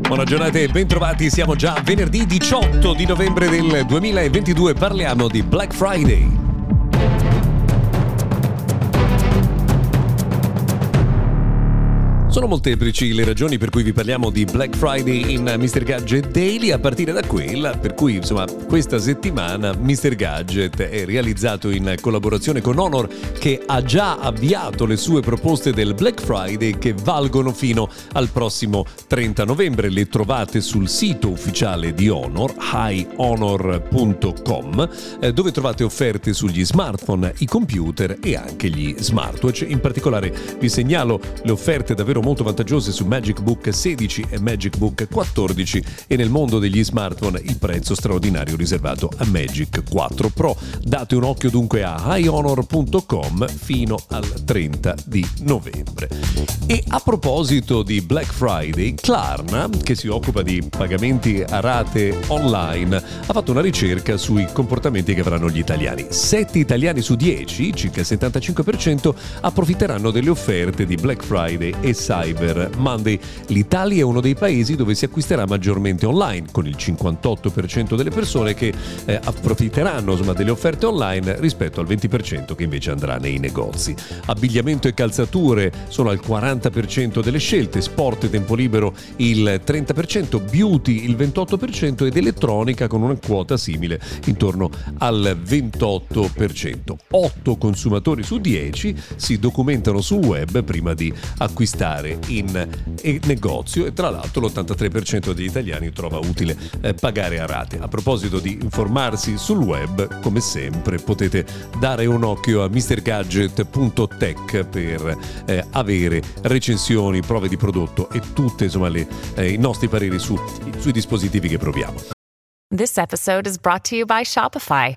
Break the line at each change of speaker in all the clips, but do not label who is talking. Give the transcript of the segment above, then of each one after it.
Buona giornata e bentrovati, siamo già venerdì 18 di novembre del 2022, parliamo di Black Friday. Sono molteplici le ragioni per cui vi parliamo di Black Friday in Mr. Gadget Daily, a partire da quella per cui insomma questa settimana Mr. Gadget è realizzato in collaborazione con Honor che ha già avviato le sue proposte del Black Friday che valgono fino al prossimo 30 novembre. Le trovate sul sito ufficiale di Honor, highhonor.com, eh, dove trovate offerte sugli smartphone, i computer e anche gli smartwatch. In particolare vi segnalo le offerte davvero molto vantaggiose su Magic Book 16 e Magic Book 14 e nel mondo degli smartphone il prezzo straordinario riservato a Magic 4 Pro. Date un occhio dunque a highhonor.com fino al 30 di novembre. E a proposito di Black Friday, Klarna, che si occupa di pagamenti a rate online, ha fatto una ricerca sui comportamenti che avranno gli italiani. 7 italiani su 10, circa il 75%, approfitteranno delle offerte di Black Friday e Cyber Monday. L'Italia è uno dei paesi dove si acquisterà maggiormente online, con il 58% delle persone che eh, approfitteranno insomma, delle offerte online rispetto al 20% che invece andrà nei negozi. Abbigliamento e calzature sono al 40% delle scelte, sport e tempo libero il 30%, beauty il 28% ed elettronica con una quota simile intorno al 28%. 8 consumatori su 10 si documentano sul web prima di acquistare in negozio e tra l'altro l'83% degli italiani trova utile eh, pagare a rate. A proposito di informarsi sul web, come sempre potete dare un occhio a mrgadget.tech per eh, avere recensioni, prove di prodotto e tutti eh, i nostri pareri su, sui dispositivi che proviamo.
This episode is brought to you by Shopify.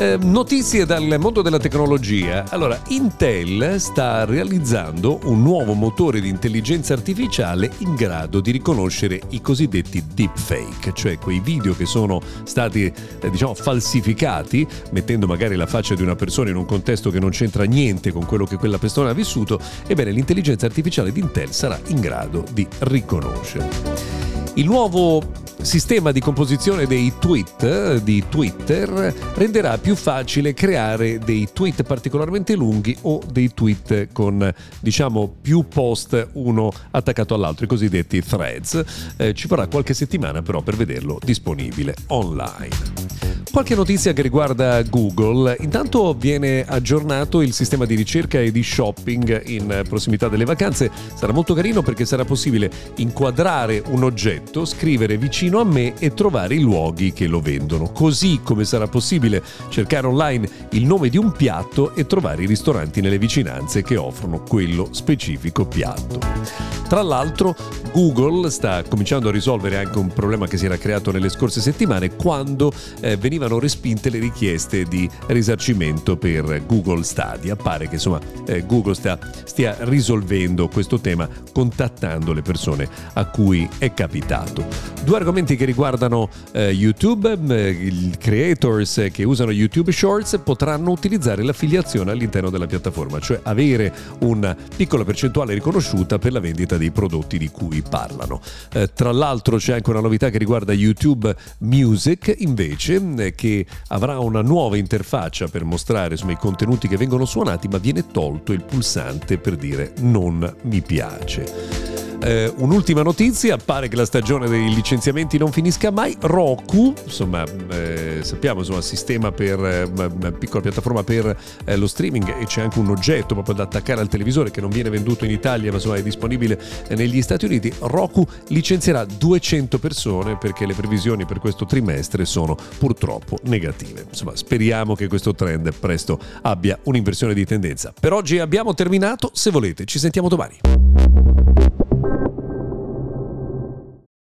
Eh, notizie dal mondo della tecnologia. Allora, Intel sta realizzando un nuovo motore di intelligenza artificiale in grado di riconoscere i cosiddetti deepfake, cioè quei video che sono stati, eh, diciamo, falsificati, mettendo magari la faccia di una persona in un contesto che non c'entra niente con quello che quella persona ha vissuto. Ebbene, l'intelligenza artificiale di Intel sarà in grado di riconoscere. Il nuovo sistema di composizione dei tweet di Twitter renderà più facile creare dei tweet particolarmente lunghi o dei tweet con diciamo più post uno attaccato all'altro, i cosiddetti threads. Eh, ci vorrà qualche settimana però per vederlo disponibile online. Qualche notizia che riguarda Google. Intanto viene aggiornato il sistema di ricerca e di shopping in prossimità delle vacanze. Sarà molto carino perché sarà possibile inquadrare un oggetto, scrivere vicino a me e trovare i luoghi che lo vendono. Così come sarà possibile cercare online il nome di un piatto e trovare i ristoranti nelle vicinanze che offrono quello specifico piatto. Tra l'altro Google sta cominciando a risolvere anche un problema che si era creato nelle scorse settimane quando eh, venivano respinte le richieste di risarcimento per Google Stadia. Pare che insomma eh, Google sta, stia risolvendo questo tema contattando le persone a cui è capitato. Due argomenti che riguardano eh, YouTube, i creators che usano YouTube Shorts potranno utilizzare l'affiliazione all'interno della piattaforma, cioè avere una piccola percentuale riconosciuta per la vendita dei prodotti di cui parlano. Eh, tra l'altro c'è anche una novità che riguarda YouTube Music invece eh, che avrà una nuova interfaccia per mostrare insomma, i contenuti che vengono suonati ma viene tolto il pulsante per dire non mi piace. Eh, un'ultima notizia, pare che la stagione dei licenziamenti non finisca mai. Roku, insomma, eh, sappiamo, insomma, sistema per eh, piccola piattaforma per eh, lo streaming e c'è anche un oggetto proprio da attaccare al televisore che non viene venduto in Italia, ma insomma è disponibile eh, negli Stati Uniti. Roku licenzierà 200 persone perché le previsioni per questo trimestre sono purtroppo negative. Insomma, speriamo che questo trend presto abbia un'inversione di tendenza. Per oggi abbiamo terminato, se volete ci sentiamo domani.